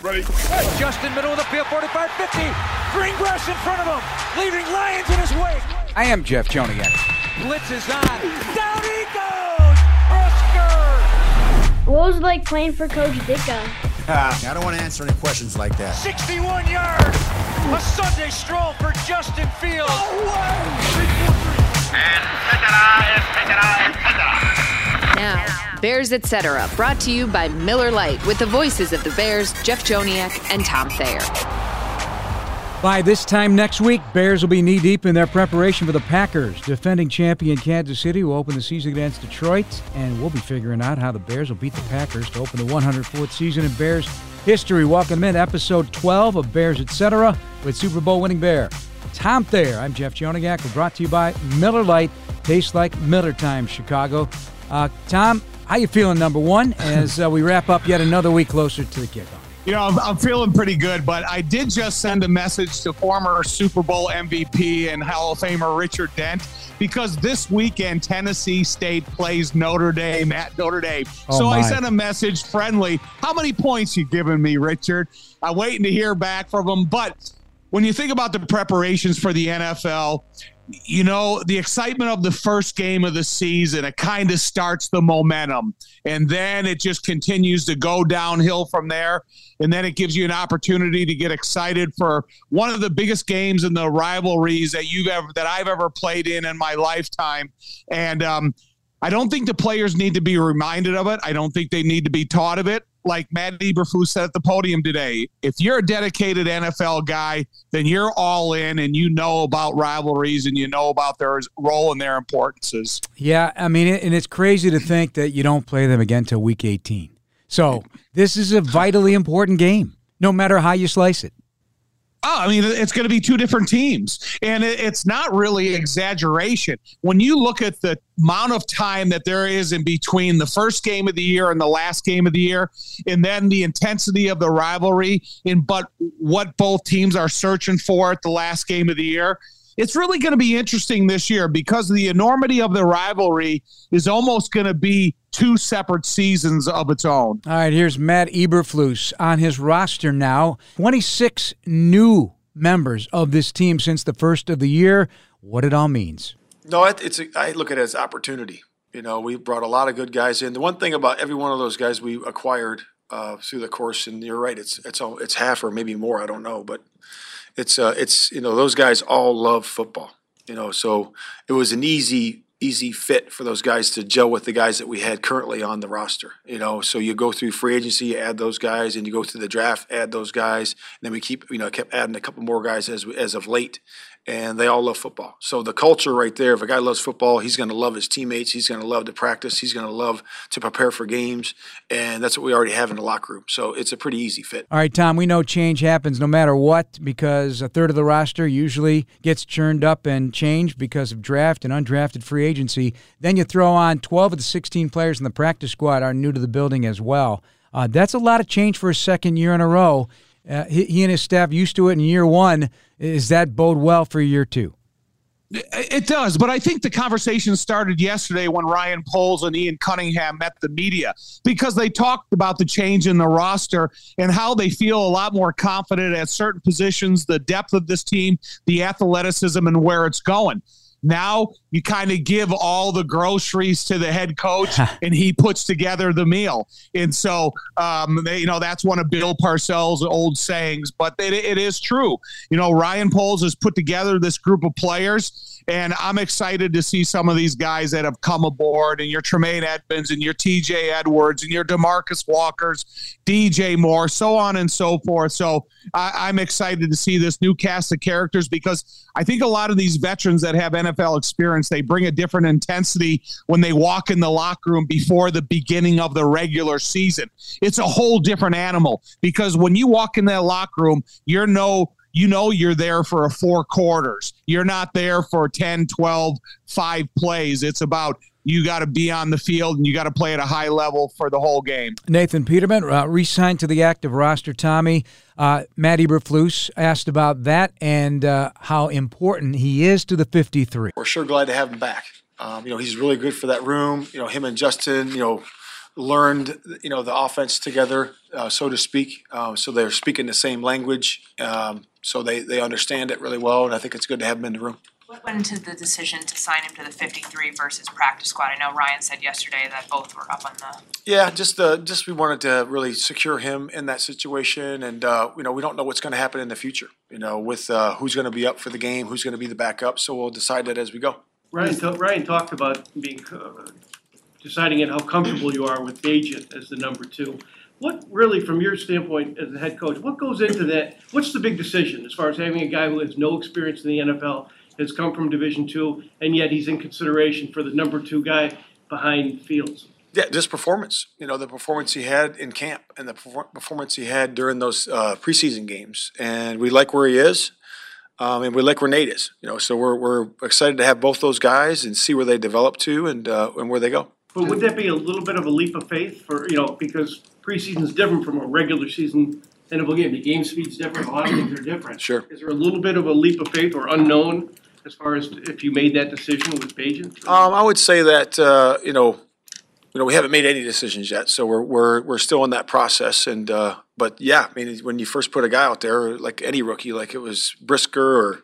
Ready? Justin, middle of the field, 45 50. Green grass in front of him, leaving Lions in his wake. I am Jeff Joniak. Blitz is on. Down he goes! Husker! What was it like playing for Coach Ditka? I don't want to answer any questions like that. 61 yards! A Sunday stroll for Justin Fields. Now, Bears Etc., brought to you by Miller Lite with the voices of the Bears, Jeff Joniak and Tom Thayer. By this time next week, Bears will be knee deep in their preparation for the Packers. Defending champion Kansas City will open the season against Detroit, and we'll be figuring out how the Bears will beat the Packers to open the 104th season in Bears history. Welcome in episode 12 of Bears Etc. with Super Bowl winning Bear. Tom Thayer. I'm Jeff Joniak. We're brought to you by Miller Lite. Tastes like Miller Time, Chicago. Uh, Tom, how you feeling, number one, as uh, we wrap up yet another week closer to the kickoff? You know, I'm, I'm feeling pretty good, but I did just send a message to former Super Bowl MVP and Hall of Famer Richard Dent because this weekend Tennessee State plays Notre Dame at Notre Dame. Oh, so I sent a message friendly. How many points you giving me, Richard? I'm waiting to hear back from him. But when you think about the preparations for the NFL, you know, the excitement of the first game of the season, it kind of starts the momentum. And then it just continues to go downhill from there. And then it gives you an opportunity to get excited for one of the biggest games in the rivalries that you've ever that I've ever played in in my lifetime. And um, I don't think the players need to be reminded of it. I don't think they need to be taught of it. Like Matt Eberflus said at the podium today, if you're a dedicated NFL guy, then you're all in and you know about rivalries and you know about their role and their importances. Yeah, I mean, and it's crazy to think that you don't play them again till week 18. So this is a vitally important game, no matter how you slice it. Oh, I mean, it's going to be two different teams. And it's not really exaggeration. When you look at the amount of time that there is in between the first game of the year and the last game of the year, and then the intensity of the rivalry, and but what both teams are searching for at the last game of the year, it's really going to be interesting this year because the enormity of the rivalry is almost going to be two separate seasons of its own. All right, here's Matt Eberflus on his roster now. 26 new members of this team since the first of the year. What it all means. No, it- it's a, I look at it as opportunity. You know, we brought a lot of good guys in. The one thing about every one of those guys we acquired uh, through the course, and you're right, it's it's all, it's half or maybe more. I don't know, but it's uh, it's you know those guys all love football. You know, so it was an easy easy fit for those guys to gel with the guys that we had currently on the roster. You know, so you go through free agency, you add those guys, and you go through the draft, add those guys, and then we keep you know kept adding a couple more guys as as of late, and they all love football. So the culture right there, if a guy loves football, he's going to love his teammates, he's going to love to practice, he's going to love to prepare for games, and that's what we already have in the locker room. So it's a pretty easy fit. All right, Tom, we know change happens no matter what because a third of the roster usually gets churned up and changed because of draft and undrafted free agency. Then you throw on 12 of the 16 players in the practice squad are new to the building as well. Uh, that's a lot of change for a second year in a row. Uh, he, he and his staff used to it in year one. Is that bode well for year two? It does, but I think the conversation started yesterday when Ryan Poles and Ian Cunningham met the media because they talked about the change in the roster and how they feel a lot more confident at certain positions, the depth of this team, the athleticism, and where it's going. Now you kind of give all the groceries to the head coach, and he puts together the meal. And so, um, they, you know, that's one of Bill Parcells' old sayings, but it, it is true. You know, Ryan Poles has put together this group of players. And I'm excited to see some of these guys that have come aboard, and your Tremaine Edmunds, and your TJ Edwards, and your DeMarcus Walkers, DJ Moore, so on and so forth. So I, I'm excited to see this new cast of characters because I think a lot of these veterans that have NFL experience, they bring a different intensity when they walk in the locker room before the beginning of the regular season. It's a whole different animal because when you walk in that locker room, you're no you know you're there for a four quarters. You're not there for 10, 12, five plays. It's about you got to be on the field and you got to play at a high level for the whole game. Nathan Peterman uh, re-signed to the active roster. Tommy, uh, Matt Eberflus asked about that and uh, how important he is to the 53. We're sure glad to have him back. Um, you know, he's really good for that room. You know, him and Justin, you know, learned, you know, the offense together, uh, so to speak. Uh, so they're speaking the same language, um, so they they understand it really well, and I think it's good to have them in the room. What went into the decision to sign him to the 53 versus practice squad? I know Ryan said yesterday that both were up on the. Yeah, just uh, just we wanted to really secure him in that situation, and uh, you know we don't know what's going to happen in the future. You know, with uh, who's going to be up for the game, who's going to be the backup. So we'll decide that as we go. Ryan, ta- Ryan talked about being, uh, deciding it how comfortable you are with Bagent as the number two. What really, from your standpoint as the head coach, what goes into that? What's the big decision as far as having a guy who has no experience in the NFL, has come from Division two, and yet he's in consideration for the number two guy behind Fields? Yeah, just performance. You know, the performance he had in camp and the perfor- performance he had during those uh, preseason games, and we like where he is, um, and we like where Nate is. You know, so we're we're excited to have both those guys and see where they develop to and uh, and where they go. But would that be a little bit of a leap of faith for, you know, because preseason is different from a regular season NFL game. The game speed's different, a lot of things are different. Sure. Is there a little bit of a leap of faith or unknown as far as if you made that decision with Bagent? Um, I would say that uh, you know, you know, we haven't made any decisions yet, so we're we're we're still in that process. And uh, but yeah, I mean, when you first put a guy out there, like any rookie, like it was Brisker or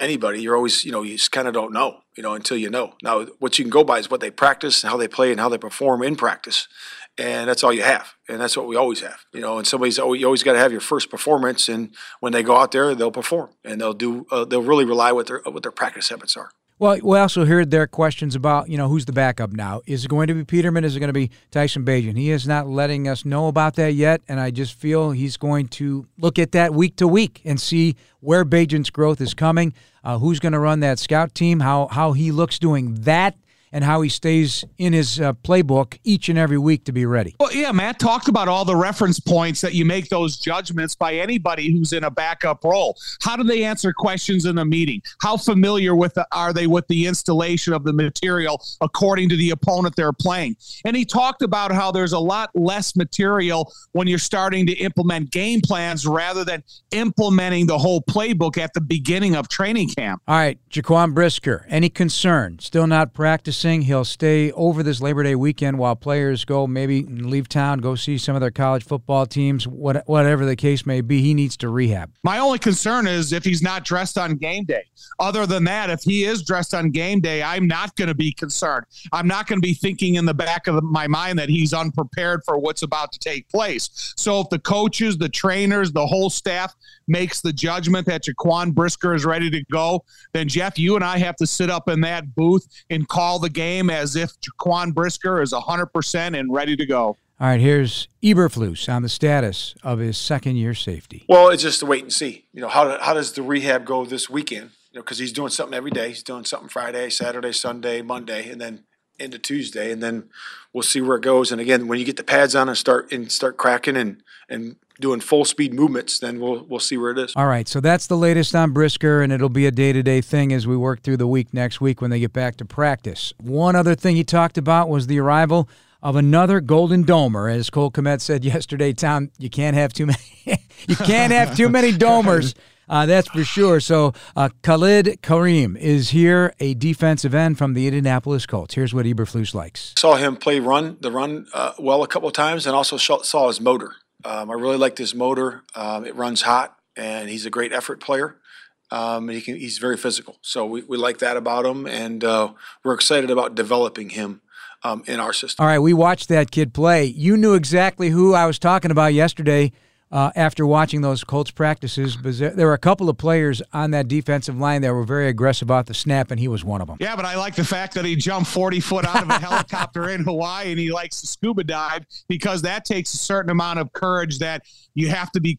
anybody, you're always you know you just kind of don't know, you know, until you know. Now, what you can go by is what they practice and how they play and how they perform in practice. And that's all you have, and that's what we always have, you know. And somebody's always, you always got to have your first performance, and when they go out there, they'll perform, and they'll do, uh, they'll really rely what their what their practice habits are. Well, we also heard their questions about, you know, who's the backup now. Is it going to be Peterman? Is it going to be Tyson Bagent? He is not letting us know about that yet, and I just feel he's going to look at that week to week and see where Bagent's growth is coming, uh, who's going to run that scout team, how how he looks doing that, and how he stays in his uh, playbook each and every week to be ready. Well, yeah, Matt talked about all the reference points that you make those judgments by anybody who's in a backup role. How do they answer questions in a meeting? How familiar with the, are they with the installation of the material according to the opponent they're playing? And he talked about how there's a lot less material when you're starting to implement game plans rather than implementing the whole playbook at the beginning of training camp. All right, Jaquan Brisker, any concern? Still not practicing. He'll stay over this Labor Day weekend while players go maybe leave town, go see some of their college football teams, what, whatever the case may be. He needs to rehab. My only concern is if he's not dressed on game day. Other than that, if he is dressed on game day, I'm not going to be concerned. I'm not going to be thinking in the back of my mind that he's unprepared for what's about to take place. So if the coaches, the trainers, the whole staff makes the judgment that Jaquan Brisker is ready to go, then Jeff, you and I have to sit up in that booth and call the game as if Jaquan Brisker is 100% and ready to go. All right, here's Eberflus on the status of his second year safety. Well, it's just to wait and see. You know, how, how does the rehab go this weekend? You know, because he's doing something every day. He's doing something Friday, Saturday, Sunday, Monday, and then into Tuesday, and then we'll see where it goes. And again, when you get the pads on and start and start cracking and and doing full speed movements, then we'll we'll see where it is. All right, so that's the latest on Brisker, and it'll be a day to day thing as we work through the week next week when they get back to practice. One other thing he talked about was the arrival of another Golden Domer, as Cole Kmet said yesterday. Tom, you can't have too many. you can't have too many Domers. Uh, that's for sure. So uh, Khalid Kareem is here, a defensive end from the Indianapolis Colts. Here's what Eberflus likes. Saw him play run the run uh, well a couple of times, and also saw his motor. Um, I really liked his motor. Um, it runs hot, and he's a great effort player. Um, he can, he's very physical. So we, we like that about him, and uh, we're excited about developing him um, in our system. All right, we watched that kid play. You knew exactly who I was talking about yesterday uh, after watching those Colts practices. But there were a couple of players on that defensive line that were very aggressive about the snap, and he was one of them. Yeah, but I like the fact that he jumped 40 foot out of a helicopter in Hawaii and he likes to scuba dive because that takes a certain amount of courage that you have to be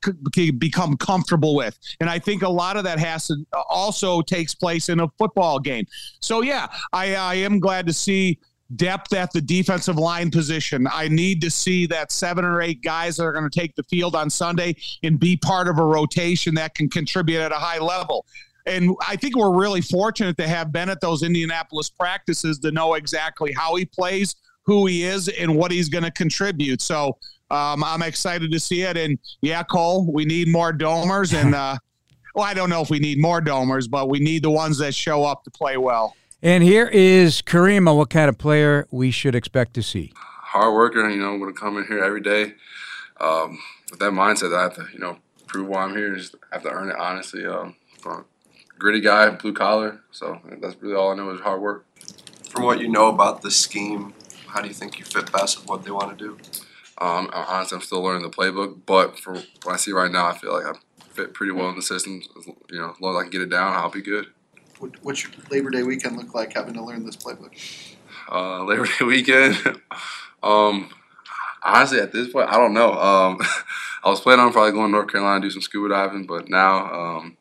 become comfortable with. And I think a lot of that has to also takes place in a football game. So yeah, I, I am glad to see depth at the defensive line position. I need to see that seven or eight guys that are going to take the field on Sunday and be part of a rotation that can contribute at a high level. And I think we're really fortunate to have been at those Indianapolis practices to know exactly how he plays, who he is, and what he's going to contribute. So um, I'm excited to see it. And yeah, Cole, we need more domers. And uh, well, I don't know if we need more domers, but we need the ones that show up to play well. And here is Karima, what kind of player we should expect to see. hard worker. You know, I'm gonna come in here every day um, with that mindset that I have to, you know, prove why I'm here. Just have to earn it honestly. Um, gritty guy, blue collar. So that's really all I know is hard work. From what you know about the scheme, how do you think you fit best with what they want to do? Um, honestly, I'm still learning the playbook, but for what I see right now, I feel like I fit pretty well in the system. You know, as long as I can get it down, I'll be good. What, what's your Labor Day weekend look like having to learn this playbook? Uh, Labor Day weekend, um, honestly, at this point, I don't know. Um, I was planning on probably going to North Carolina do some scuba diving, but now, um,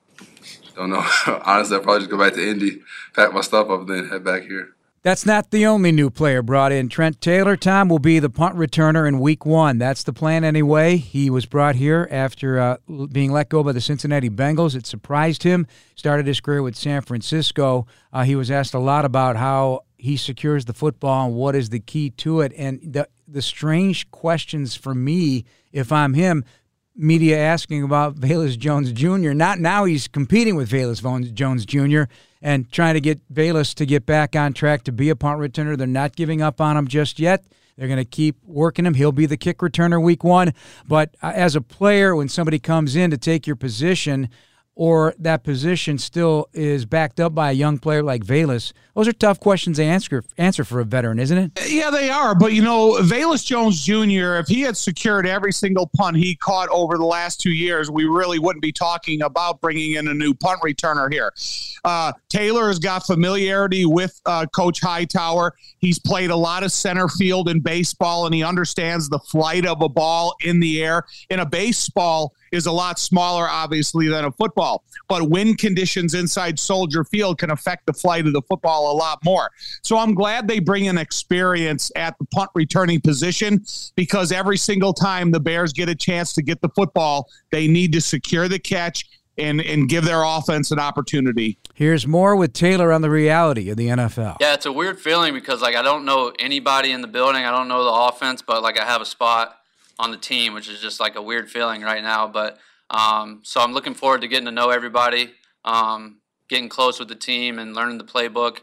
don't know. honestly, I'll probably just go back to Indy, pack my stuff up, and then head back here. That's not the only new player brought in. Trent Taylor, Tom, will be the punt returner in week one. That's the plan anyway. He was brought here after uh, being let go by the Cincinnati Bengals. It surprised him. Started his career with San Francisco. Uh, he was asked a lot about how he secures the football and what is the key to it. And the, the strange questions for me, if I'm him, media asking about Velus Jones Jr. Not now he's competing with Velus Jones Jr. and trying to get Velus to get back on track to be a punt returner. They're not giving up on him just yet. They're going to keep working him. He'll be the kick returner week one. But uh, as a player, when somebody comes in to take your position, or that position still is backed up by a young player like Velus? Those are tough questions to answer answer for a veteran, isn't it? Yeah, they are. But you know, Velus Jones Jr. If he had secured every single punt he caught over the last two years, we really wouldn't be talking about bringing in a new punt returner here. Uh, Taylor has got familiarity with uh, Coach Hightower. He's played a lot of center field in baseball, and he understands the flight of a ball in the air. In a baseball is a lot smaller, obviously, than a football. But wind conditions inside Soldier Field can affect the flight of the football a lot more. So I'm glad they bring in experience at the punt returning position because every single time the Bears get a chance to get the football, they need to secure the catch and and give their offense an opportunity. Here's more with Taylor on the reality of the NFL. Yeah, it's a weird feeling because like I don't know anybody in the building. I don't know the offense, but like I have a spot on the team, which is just like a weird feeling right now. But um, so I'm looking forward to getting to know everybody, um, getting close with the team, and learning the playbook.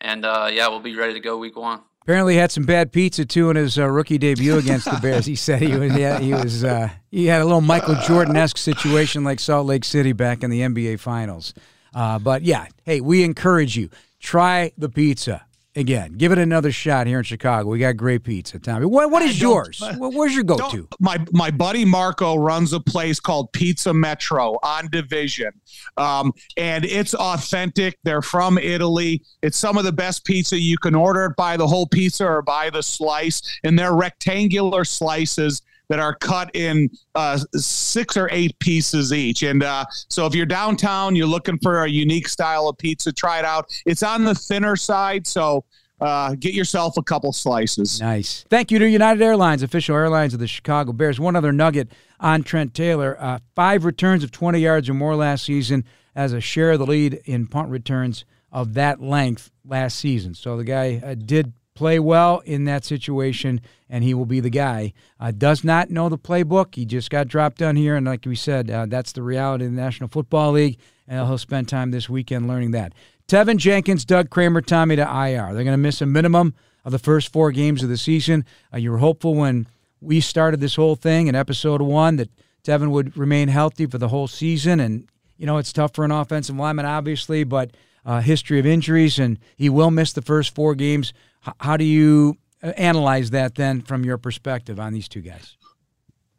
And uh, yeah, we'll be ready to go week one. Apparently, had some bad pizza too in his uh, rookie debut against the Bears. He said he was yeah, he was uh, he had a little Michael Jordan esque situation like Salt Lake City back in the NBA Finals. Uh, but yeah, hey, we encourage you try the pizza again, give it another shot here in Chicago. We got great pizza, Tommy. What what is yours? Where's your go to? My my buddy Marco runs a place called Pizza Metro on Division, um, and it's authentic. They're from Italy. It's some of the best pizza you can order it by the whole pizza or by the slice, and they're rectangular slices that are cut in uh, six or eight pieces each. And uh, so if you're downtown, you're looking for a unique style of pizza, try it out. It's on the thinner side, so uh, get yourself a couple slices. Nice. Thank you to United Airlines, official airlines of the Chicago Bears. One other nugget on Trent Taylor: uh, five returns of 20 yards or more last season, as a share of the lead in punt returns of that length last season. So the guy uh, did play well in that situation, and he will be the guy. Uh, does not know the playbook. He just got dropped down here, and like we said, uh, that's the reality of the National Football League, and he'll spend time this weekend learning that. Teven Jenkins, Doug Kramer, Tommy to IR. They're going to miss a minimum of the first four games of the season. Uh, you were hopeful when we started this whole thing in episode one that Teven would remain healthy for the whole season, and you know it's tough for an offensive lineman, obviously, but uh, history of injuries, and he will miss the first four games. H- how do you uh, analyze that then from your perspective on these two guys?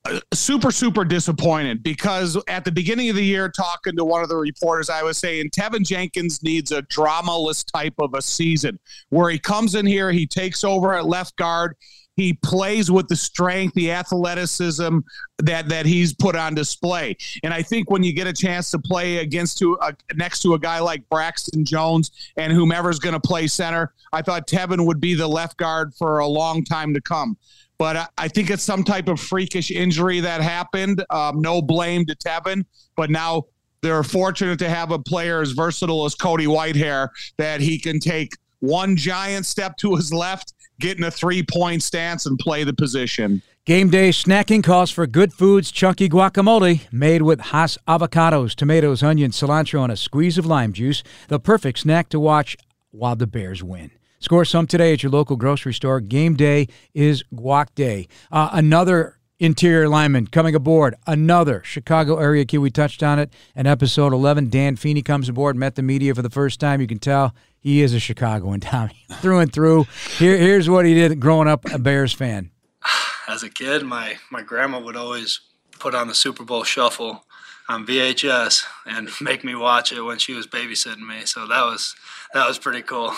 Uh, super, super disappointed because at the beginning of the year, talking to one of the reporters, I was saying Teven Jenkins needs a dramaless type of a season where he comes in here, he takes over at left guard, he plays with the strength, the athleticism that that he's put on display. And I think when you get a chance to play against to uh, next to a guy like Braxton Jones and whomever's going to play center, I thought Teven would be the left guard for a long time to come. But I think it's some type of freakish injury that happened. Um, no blame to Teven, but now they're fortunate to have a player as versatile as Cody Whitehair that he can take one giant step to his left get in a three point stance and play the position. Game day snacking calls for good foods, chunky guacamole made with Hass avocados, tomatoes, onions, cilantro, and a squeeze of lime juice. The perfect snack to watch while the Bears win. Score some today at your local grocery store. Game day is guac day. Uh, another interior lineman coming aboard. Another Chicago area kid. We touched on it in episode 11. Dan Feeney comes aboard, met the media for the first time. You can tell he is a Chicagoan, Tommy, through and through. Here, here's what he did growing up a Bears fan. As a kid, my, my grandma would always put on the Super Bowl shuffle on VHS and make me watch it when she was babysitting me. So that was that was pretty cool.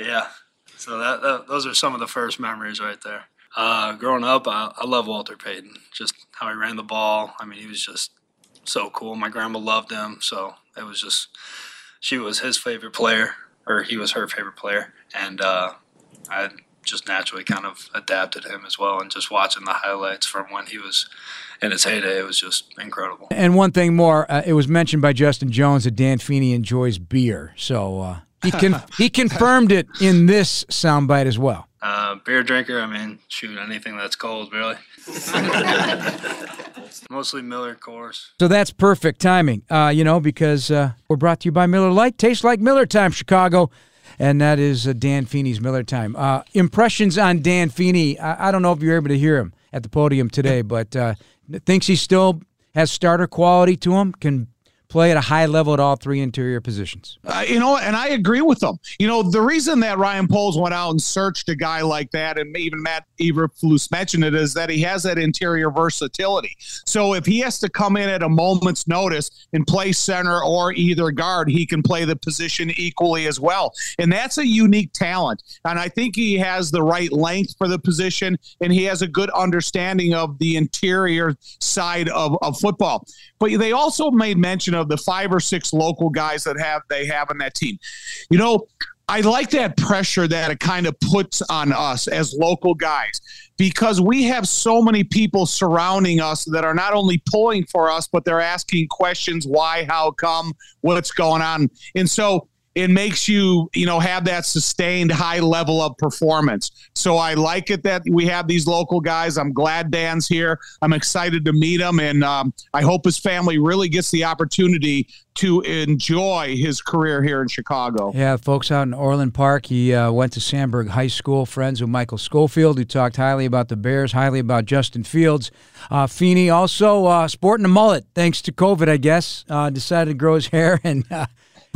yeah. So that, that, those are some of the first memories right there. Uh, growing up, I, I love Walter Payton. Just how he ran the ball. I mean, he was just so cool. My grandma loved him, so it was just she was his favorite player, or he was her favorite player, and uh, I just naturally kind of adapted him as well. And just watching the highlights from when he was in his heyday, it was just incredible. And one thing more, uh, it was mentioned by Justin Jones that Dan Feeney enjoys beer, so uh, he can he confirmed it in this soundbite as well. Uh, beer drinker, I mean, shoot, anything that's cold, really. Mostly Miller Coors. So that's perfect timing, uh, you know, because uh, we're brought to you by Miller Lite. Tastes like Miller time, Chicago. And that is uh, Dan Feeney's Miller time. Uh, impressions on Dan Feeney. I-, I, don't know if you're able to hear him at the podium today, but uh, thinks he still has starter quality to him, can play at a high level at all three interior positions. Uh, you know, and I agree with them. You know, the reason that Ryan Poles went out and searched a guy like that, and even Matt Eberflus mentioned it, is that he has that interior versatility. So if he has to come in at a moment's notice and play center or either guard, he can play the position equally as well. And that's a unique talent. And I think he has the right length for the position, and he has a good understanding of the interior side of, of football. But they also made mention of the five or six local guys that have they have in that team. You know, I like that pressure that it kind of puts on us as local guys because we have so many people surrounding us that are not only pulling for us, but they're asking questions why, how come, what's going on. And so it makes you, you know, have that sustained high level of performance. So I like it that we have these local guys. I'm glad Dan's here. I'm excited to meet him, and um, I hope his family really gets the opportunity to enjoy his career here in Chicago. Yeah, folks out in Orland Park. He uh, went to Sandburg High School, friends with Michael Schofield, who talked highly about the Bears, highly about Justin Fields. Uh, Feeney also uh, sporting a mullet, thanks to COVID, I guess. Uh, decided to grow his hair and uh,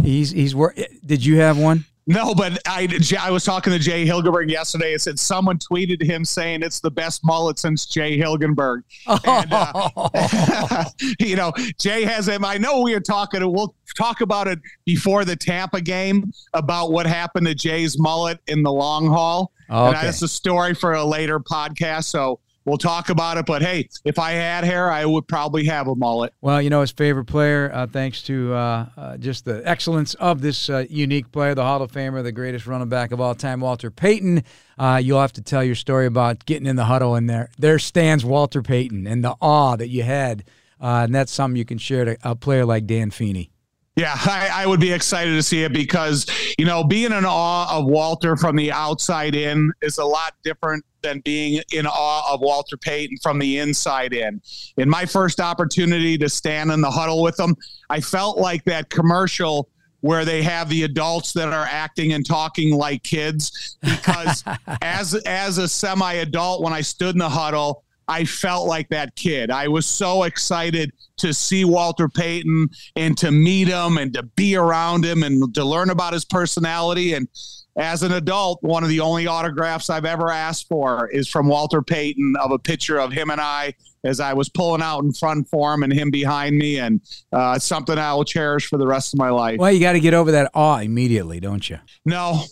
He's he's wor- Did you have one? No, but I I was talking to Jay Hilgenberg yesterday. I said someone tweeted him saying it's the best mullet since Jay Hilgenberg. And, uh, you know, Jay has him. I know we are talking. We'll talk about it before the Tampa game about what happened to Jay's mullet in the long haul. Okay. And that's a story for a later podcast. So we'll talk about it. But hey, if I had hair, I would probably have a mullet. Well, you know, his favorite player, uh, thanks to uh, uh, just the excellence of this uh, unique player, the Hall of Famer, the greatest running back of all time, Walter Payton. Uh, you'll have to tell your story about getting in the huddle, and there, there stands Walter Payton and the awe that you had. Uh, and that's something you can share to a player like Dan Feeney. Yeah, I, I, would be excited to see it because, you know, being in awe of Walter from the outside in is a lot different than being in awe of Walter Payton from the inside in. In my first opportunity to stand in the huddle with him, I felt like that commercial where they have the adults that are acting and talking like kids because as as a semi adult when I stood in the huddle I felt like that kid. I was so excited to see Walter Payton and to meet him and to be around him and to learn about his personality. And as an adult, one of the only autographs I've ever asked for is from Walter Payton of a picture of him and I as I was pulling out in front for him and him behind me. And uh, something I will cherish for the rest of my life. Well, you got to get over that awe immediately, don't you? No,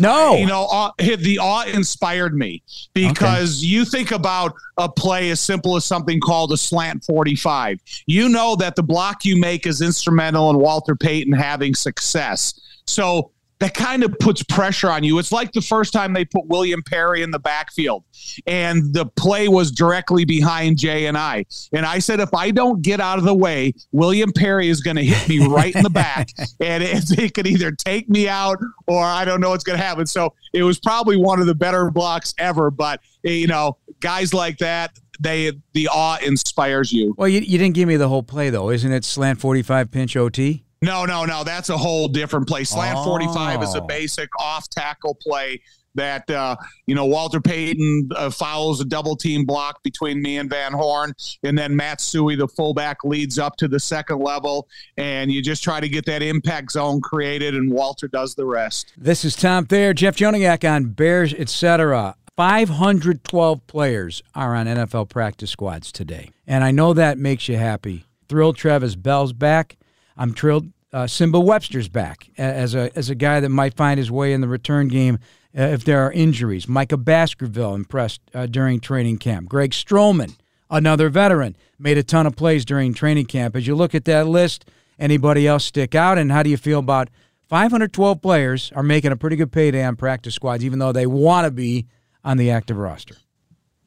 no, you know, awe, the awe inspired me because okay. you think about a play as simple as something called a slant 45. You know that the block you make is instrumental in Walter Payton having success. So that kind of puts pressure on you. It's like the first time they put William Perry in the backfield and the play was directly behind Jay and I. And I said, if I don't get out of the way, William Perry is going to hit me right in the back and it, it could either take me out or I don't know what's going to happen. So it was probably one of the better blocks ever. But, eh, you know, guys like that, they the awe inspires you. Well, you, you didn't give me the whole play though, isn't it? Slant forty five pinch OT. No, no, no. That's a whole different play. Slant Oh. 45 is a basic off tackle play that, uh, you know, Walter Payton uh, follows a double team block between me and Van Horne. And then Matt Suhey, the fullback, leads up to the second level. And you just try to get that impact zone created, and Walter does the rest. This is Tom Thayer, Jeff Joniak on Bears, etc. 512 players are on NFL practice squads today. And I know that makes you happy. Thrilled Travis Bell's back. I'm thrilled uh, Nsimba Webster's back as a, as a guy that might find his way in the return game uh, if there are injuries. Micah Baskerville impressed uh, during training camp. Greg Stroman, another veteran, made a ton of plays during training camp. As you look at that list, anybody else stick out? And how do you feel about 512 players are making a pretty good payday on practice squads, even though they want to be on the active roster?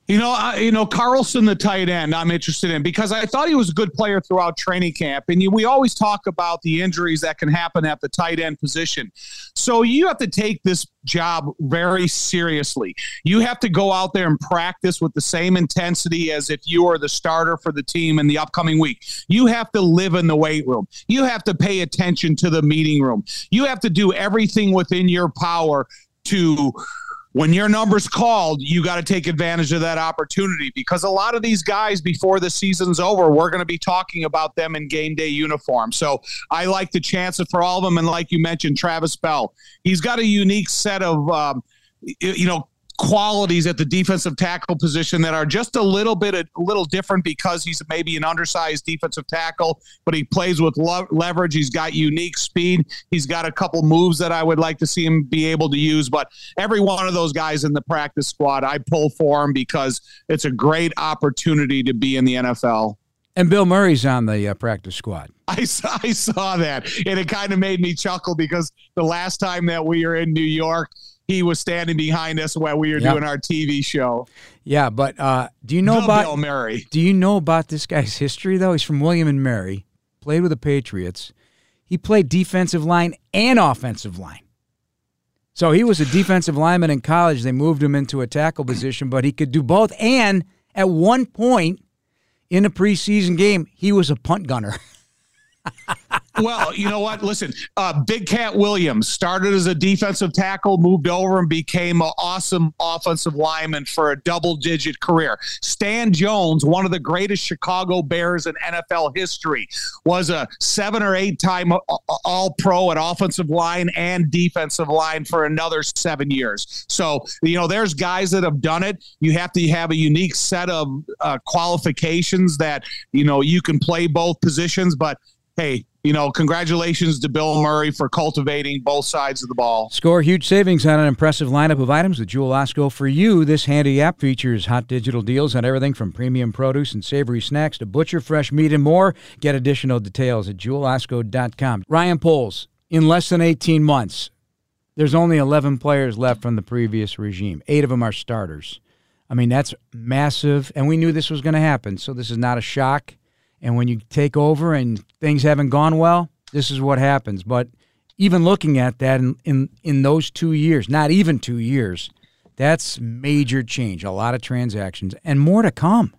You know, I, you know Carlson, the tight end. I'm interested in because I thought he was a good player throughout training camp, and you, we always talk about the injuries that can happen at the tight end position. So you have to take this job very seriously. You have to go out there and practice with the same intensity as if you are the starter for the team in the upcoming week. You have to live in the weight room. You have to pay attention to the meeting room. You have to do everything within your power to when your number's called, you got to take advantage of that opportunity because a lot of these guys, before the season's over, we're going to be talking about them in game day uniform. So I like the chances for all of them. And like you mentioned, Travis Bell, he's got a unique set of, um, you know, qualities at the defensive tackle position that are just a little bit a little different because he's maybe an undersized defensive tackle, but he plays with lo- leverage. He's got unique speed. He's got a couple moves that I would like to see him be able to use. But every one of those guys in the practice squad, I pull for him because it's a great opportunity to be in the NFL. And Bill Murray's on the uh, practice squad. I saw, I saw that, and it kind of made me chuckle because the last time that we were in New York, he was standing behind us while we were Yep. doing our TV show. Yeah, but uh, do you know Bill about Bill Murray? Do you know about this guy's history though? He's from William and Mary, played with the Patriots. He played defensive line and offensive line. So he was a defensive lineman in college. They moved him into a tackle position, but he could do both. And at one point in a preseason game, he was a punt gunner. well, you know what? Listen, uh, Big Cat Williams started as a defensive tackle, moved over and became an awesome offensive lineman for a double digit career. Stan Jones, one of the greatest Chicago Bears in NFL history, was a seven or eight time all pro at offensive line and defensive line for another seven years. So, you know, there's guys that have done it. You have to have a unique set of uh, qualifications that, you know, you can play both positions, but hey, you know, congratulations to Bill Murray for cultivating both sides of the ball. Score huge savings on an impressive lineup of items with Jewel Osco for you. This handy app features hot digital deals on everything from premium produce and savory snacks to butcher fresh meat and more. Get additional details at jewelosco.com. Ryan Poles, in less than 18 months, there's only 11 players left from the previous regime. Eight of them are starters. I mean, that's massive, and we knew this was going to happen, so this is not a shock. And when you take over and things haven't gone well, this is what happens. But even looking at that in, in, in those two years, not even two years, that's major change. A lot of transactions and more to come.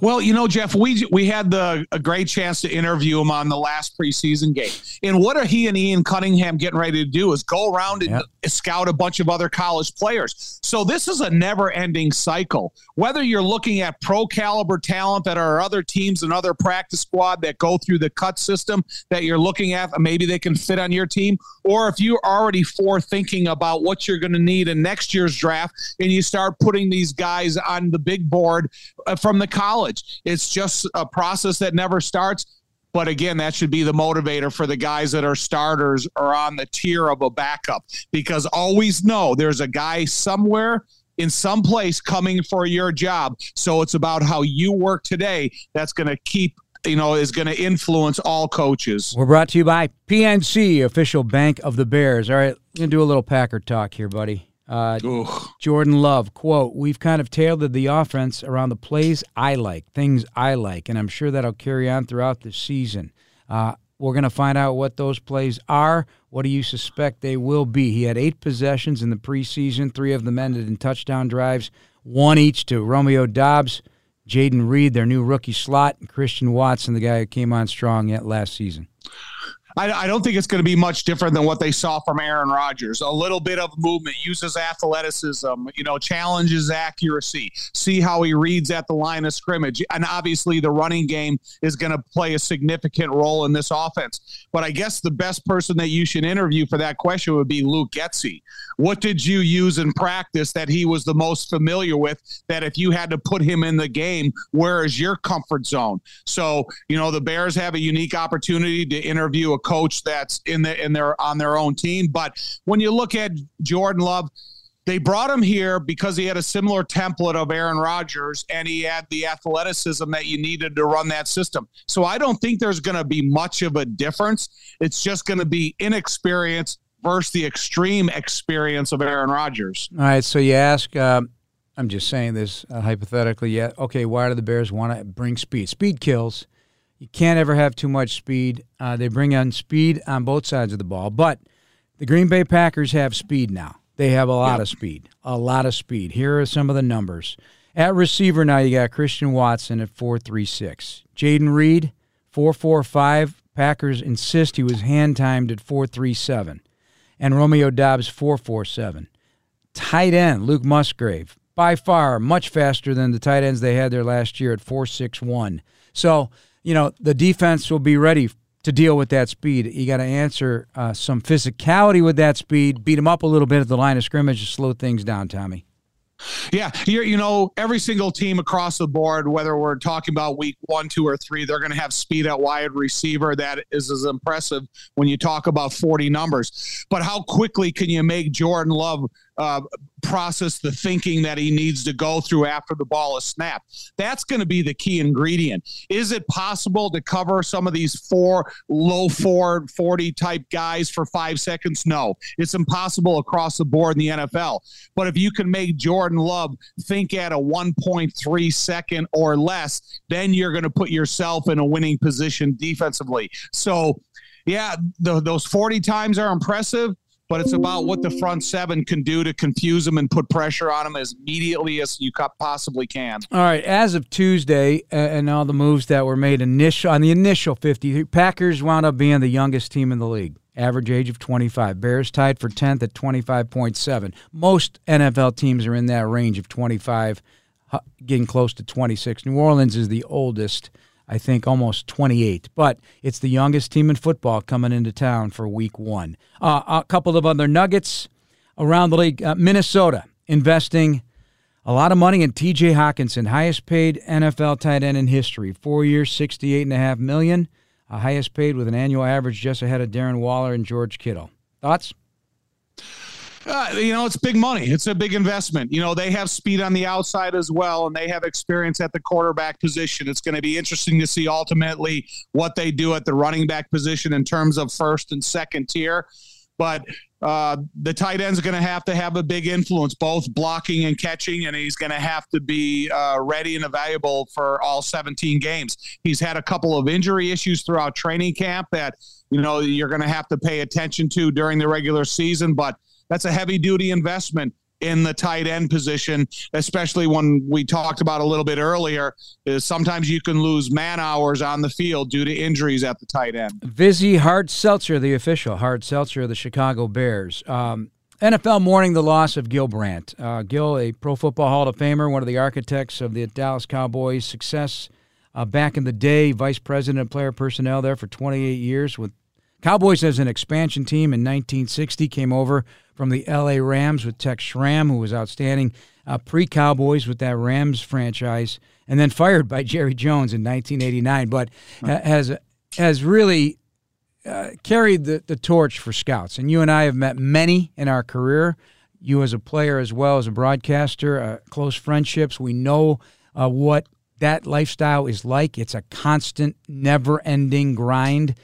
Well, you know, Jeff, we we had the a great chance to interview him on the last preseason game. And what are he and Ian Cunningham getting ready to do is go around and Yep. scout a bunch of other college players. So this is a never-ending cycle. Whether you're looking at pro caliber talent that are other teams and other practice squad that go through the cut system that you're looking at, maybe they can fit on your team, or if you're already forethinking about what you're going to need in next year's draft and you start putting these guys on the big board uh, from the college. It's just a process that never starts. But again, that should be the motivator for the guys that are starters or on the tier of a backup because always know there's a guy somewhere in some place coming for your job. So it's about how you work today that's going to keep, you know, is going to influence all coaches. We're brought to you by PNC, official bank of the Bears. All right, going to do a little Packer talk here, buddy. Uh, Jordan Love, quote, We've kind of tailored the offense around the plays I like, things I like, and I'm sure that'll carry on throughout the season. Uh, we're going to find out what those plays are. What do you suspect they will be? He had eight possessions in the preseason, three of them ended in touchdown drives, one each to Romeo Doubs, Jayden Reed, their new rookie slot, and Christian Watson, the guy who came on strong yet last season. I, I don't think it's going to be much different than what they saw from Aaron Rodgers. A little bit of movement, uses athleticism, you know, challenges accuracy, see how he reads at the line of scrimmage. And obviously, the running game is going to play a significant role in this offense. But I guess the best person that you should interview for that question would be Luke Getsy. What did you use in practice that he was the most familiar with? That if you had to put him in the game, where is your comfort zone? So, you know, the Bears have a unique opportunity to interview a coach that's in the in their on their own team. But when you look at Jordan Love, they brought him here because he had a similar template of Aaron Rodgers and he had the athleticism that you needed to run that system. So I don't think there's going to be much of a difference. It's just going to be inexperience versus the extreme experience of Aaron Rodgers. All right. So you ask, uh, I'm just saying this uh, hypothetically. Yeah. Okay. Why do the Bears want to bring speed? Speed kills. You can't ever have too much speed. Uh, they bring on speed on both sides of the ball, but the Green Bay Packers have speed now. They have a lot yep. of speed, a lot of speed. Here are some of the numbers. At receiver now, you got Christian Watson at 4.36. Jayden Reed, 4.45. Packers insist he was hand timed at 4.37. And Romeo Doubs, 4.47. Tight end, Luke Musgrave, by far much faster than the tight ends they had there last year at 4.61. So you know, the defense will be ready to deal with that speed. You got to answer uh, some physicality with that speed, beat them up a little bit at the line of scrimmage to slow things down, Tommy. Yeah, you know, every single team across the board, whether we're talking about week one, two, or three, they're going to have speed at wide receiver. That is as impressive when you talk about 40 numbers. But how quickly can you make Jordan Love uh, process the thinking that he needs to go through after the ball is snapped. That's going to be the key ingredient. Is it possible to cover some of these four low four 40 type guys for five seconds? No, it's impossible across the board in the NFL. But if you can make Jordan Love think at a 1.3 second or less, then you're going to put yourself in a winning position defensively. So, yeah, the, those 40 times are impressive but it's about what the front seven can do to confuse them and put pressure on them as immediately as you possibly can. All right, as of Tuesday, uh, and all the moves that were made initial on the initial 50, Packers wound up being the youngest team in the league. Average age of 25. Bears tied for 10th at 25.7. Most NFL teams are in that range of 25, getting close to 26. New Orleans is the oldest I think almost 28. But it's the youngest team in football coming into town for week one. Uh, a couple of other nuggets around the league. Uh, Minnesota investing a lot of money in TJ Hockenson, highest paid NFL tight end in history. Four years, 68.5 million. Uh, highest paid with an annual average just ahead of Darren Waller and George Kittle. Thoughts? Uh, you know, it's big money. It's a big investment. You know, they have speed on the outside as well, and they have experience at the quarterback position. It's going to be interesting to see ultimately what they do at the running back position in terms of first and second tier. But uh, the tight end's going to have to have a big influence, both blocking and catching, and he's going to have to be uh, ready and available for all 17 games. He's had a couple of injury issues throughout training camp that you know you're going to have to pay attention to during the regular season, but that's a heavy duty investment in the tight end position, especially when we talked about a little bit earlier, is sometimes you can lose man hours on the field due to injuries at the tight end. Vizzy Hard Seltzer, the official Hard Seltzer of the Chicago Bears. Um, NFL mourning the loss of Gil Brandt. Uh, Gil, a Pro Football Hall of Famer, one of the architects of the Dallas Cowboys' success uh, back in the day, vice president of player personnel there for 28 years with Cowboys as an expansion team in 1960 came over from the LA Rams with Tex Schramm, who was outstanding uh, pre Cowboys with that Rams franchise, and then fired by Jerry Jones in 1989. But has has really uh, carried the, the torch for scouts. And you and I have met many in our career. You as a player as well as a broadcaster, uh, close friendships. We know uh, what that lifestyle is like. It's a constant, never-ending grind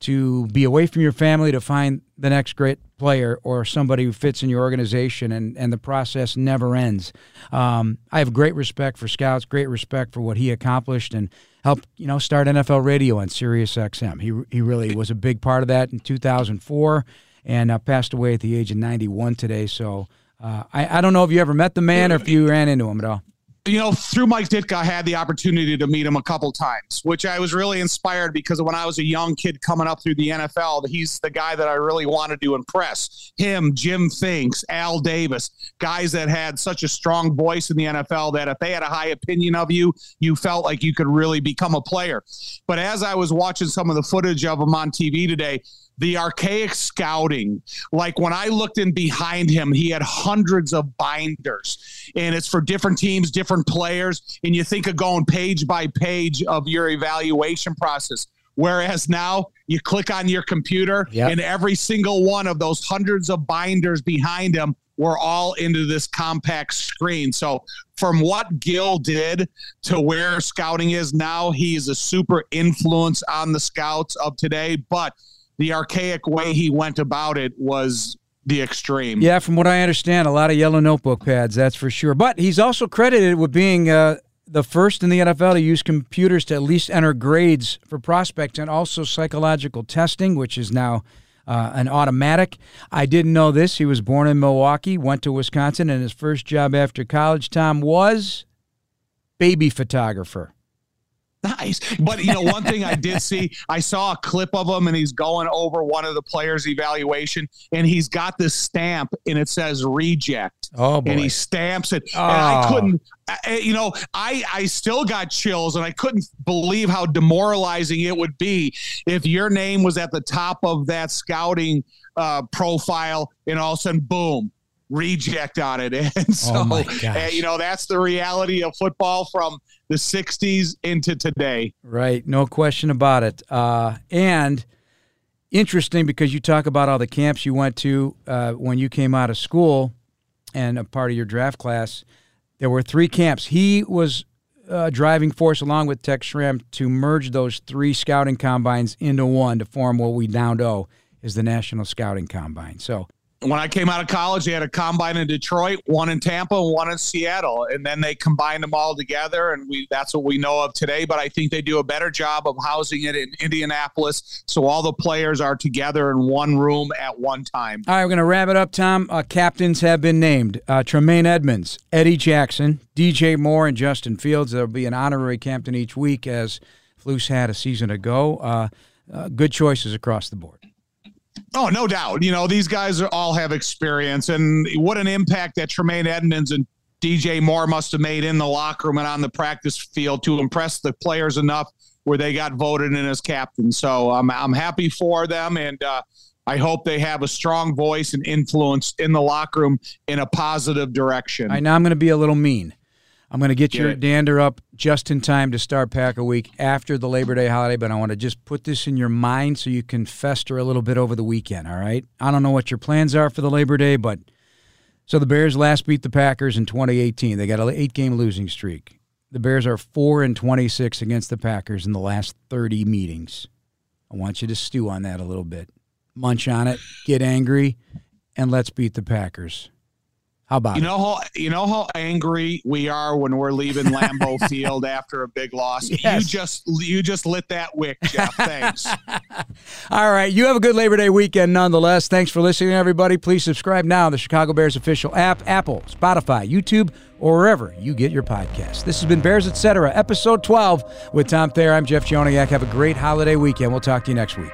to be away from your family to find the next great player or somebody who fits in your organization, and, and the process never ends. Um, I have great respect for Scouts, great respect for what he accomplished, and helped you know start NFL radio on Sirius XM. He he really was a big part of that in 2004, and uh, passed away at the age of 91 today. So uh, I I don't know if you ever met the man or if you ran into him at all. You know, through Mike Ditka, I had the opportunity to meet him a couple times, which I was really inspired because when I was a young kid coming up through the NFL, he's the guy that I really wanted to impress. Him, Jim Finks, Al Davis, guys that had such a strong voice in the NFL that if they had a high opinion of you, you felt like you could really become a player. But as I was watching some of the footage of him on TV today, the archaic scouting. Like when I looked in behind him, he had hundreds of binders, and it's for different teams, different players. And you think of going page by page of your evaluation process. Whereas now you click on your computer, Yep. and every single one of those hundreds of binders behind him were all into this compact screen. So from what Gil did to where scouting is now, he is a super influence on the scouts of today. But the archaic way he went about it was the extreme. Yeah, from what I understand, a lot of yellow notebook pads, that's for sure. But he's also credited with being uh, the first in the NFL to use computers to at least enter grades for prospects and also psychological testing, which is now uh, an automatic. I didn't know this. He was born in Milwaukee, went to Wisconsin, and his first job after college, Tom, was baby photographer. Nice. But you know, one thing I did see, I saw a clip of him and he's going over one of the players' evaluation and he's got this stamp and it says reject. Oh, boy. And he stamps it. And I Oh. couldn't I- you know, I I still got chills and I couldn't believe how demoralizing it would be if your name was at the top of that scouting uh, profile and all of a sudden boom reject on it and so Oh, my uh, you know that's the reality of football from the 60s into today Right, no question about it. Uh, and interesting because you talk about all the camps you went to uh, when you came out of school and a part of your draft class. There were three camps. He was uh, driving force along with Tex Schramm to merge those three scouting combines into one to form what we now know is the National Scouting Combine. So when I came out of college, they had a combine in Detroit, one in Tampa, one in Seattle, and then they combined them all together, and we that's what we know of today. But I think they do a better job of housing it in Indianapolis, so all the players are together in one room at one time. All right, we're to wrap it up, Tom. Uh, captains have been named uh, Tremaine Edmunds, Eddie Jackson, DJ Moore, and Justin Fields. There'll be an honorary captain each week, as Flus had a season ago. Uh, uh, good choices across the board. Oh, no doubt. You know, these guys are, all have experience, and what an impact that Tremaine Edmunds and DJ Moore must have made in the locker room and on the practice field to impress the players enough where they got voted in as captain. So I'm I'm happy for them, and uh, I hope they have a strong voice and influence in the locker room in a positive direction. All right, now I'm going to be a little mean. I'm going to get Get your it. dander up just in time to start Pack a Week after the Labor Day holiday, but I want to just put this in your mind so you can fester a little bit over the weekend, all right? I don't know what your plans are for the Labor Day, but so the Bears last beat the Packers in 2018. They got an eight game losing streak. The Bears are 4 and 26 against the Packers in the last 30 meetings. I want you to stew on that a little bit. Munch on it, get angry, and let's beat the Packers. How about You know how you know how angry we are when we're leaving Lambeau Field after a big loss. Yes. You just you just lit that wick, Jeff. Thanks. All right. You have a good Labor Day weekend nonetheless. Thanks for listening, everybody. Please subscribe now to the Chicago Bears official app, Apple, Spotify, YouTube, or wherever you get your podcasts. This has been Bears Etc., episode 12 with Tom Thayer. I'm Jeff Joniak. Have a great holiday weekend. We'll talk to you next week.